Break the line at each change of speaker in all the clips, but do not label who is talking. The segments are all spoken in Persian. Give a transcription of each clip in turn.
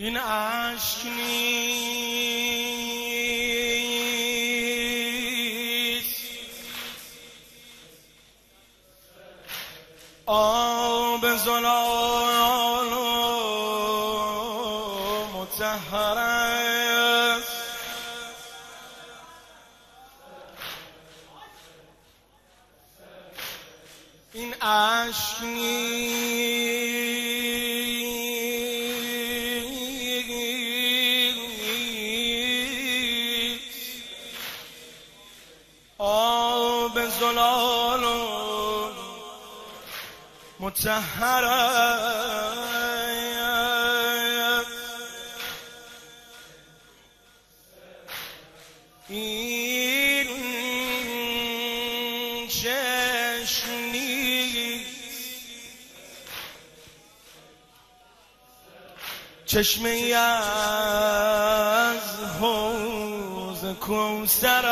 این عشق نیست. آب زلال متحر است. این عشق آب و متحر این چشم چشمه از حوز کوسر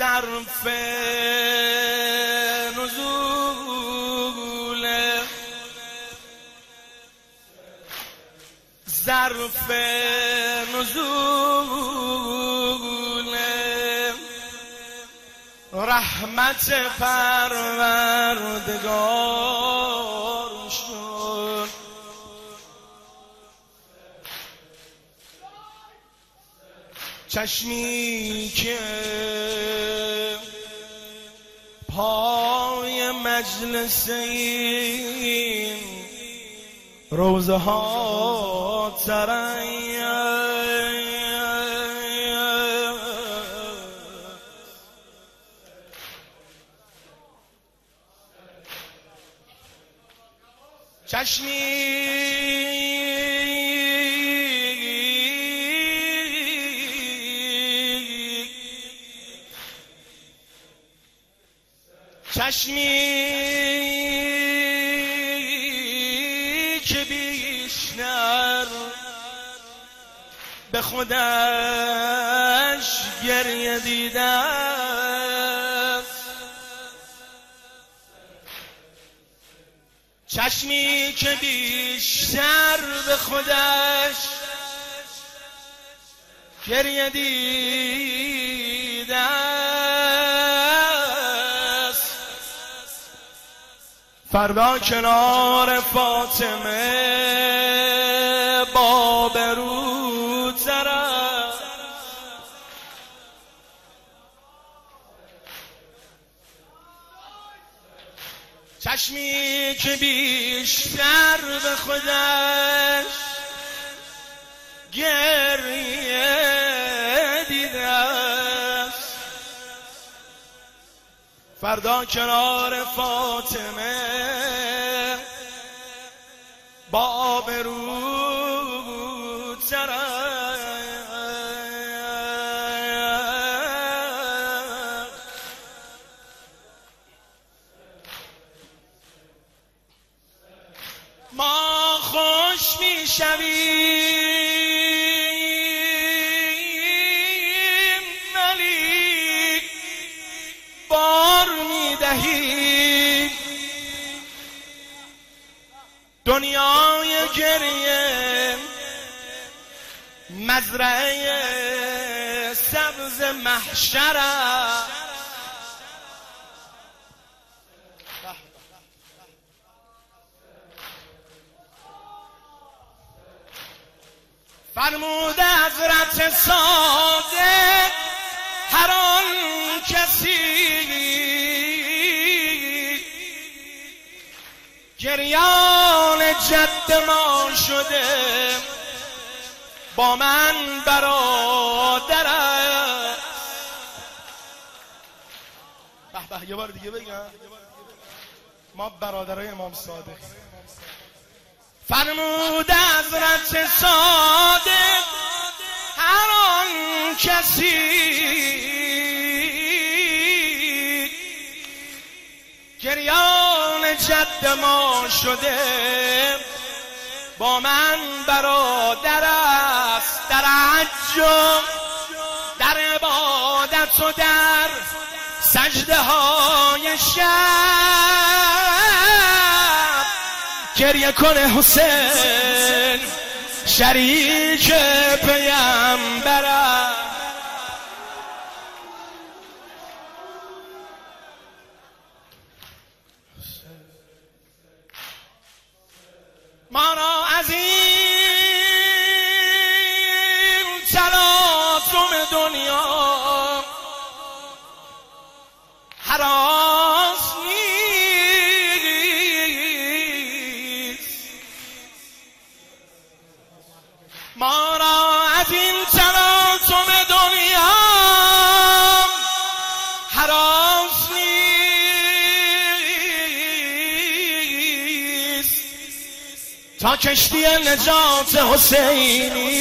ظرف نزول ظرف نزول رحمت پروردگار. چشمی که پای مجلس این روزه ها چشمی چشمی که بیشتر به خودش گریه دیده چشمی که بیشتر به خودش گریه دیده فردا کنار فاطمه با برود سرم چشمی که بیشتر به خودش گریه دیده فردا کنار فاطمه آبرود سرم. ما خوش می‌شویم ولی بار می‌دهیم. دنیای گریه مزرعه سبز محشر. فرمود حضرت صادق هر آن کسی گریان جد ما شده با من برادر به به یه بار دیگه بگم. ما برادرای امام صادق. فرمود حضرت صادق هر آن کسی گریان جد ما شده. با من برادر است در حج و در عبادت تو در سجده های شب. گریه کنه حسین شریک پیمبرم ما تا کشتی نجات حسینی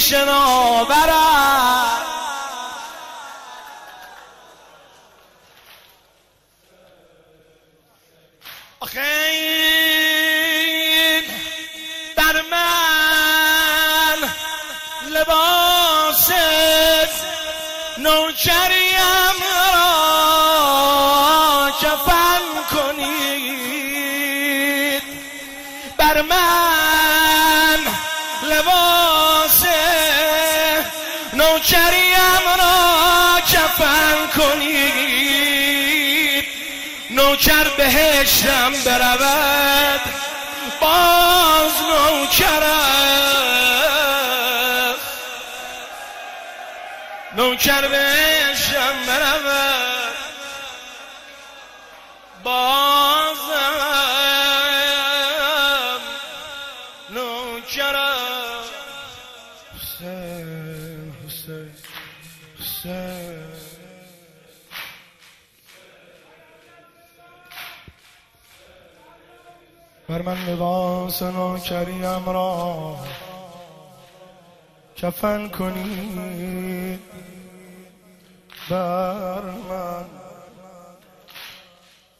شنا برد. آخه بر من لباس نوکریم را کفن کنید بر من لباس نوکریم را کفن کنید. نوکر بهشتم برود باز نوکر است. نوکر بهشتم برود بر من لباس نوکریم را کفن کنید بر من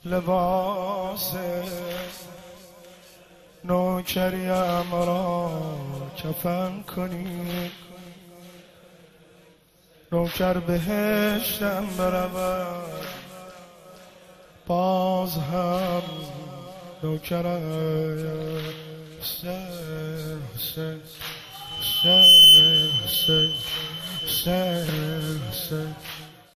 لباس نوکریم را کفن کنید نوکر بهشتم برود باز هم نوکر حسین حسین حسین حسین حسین.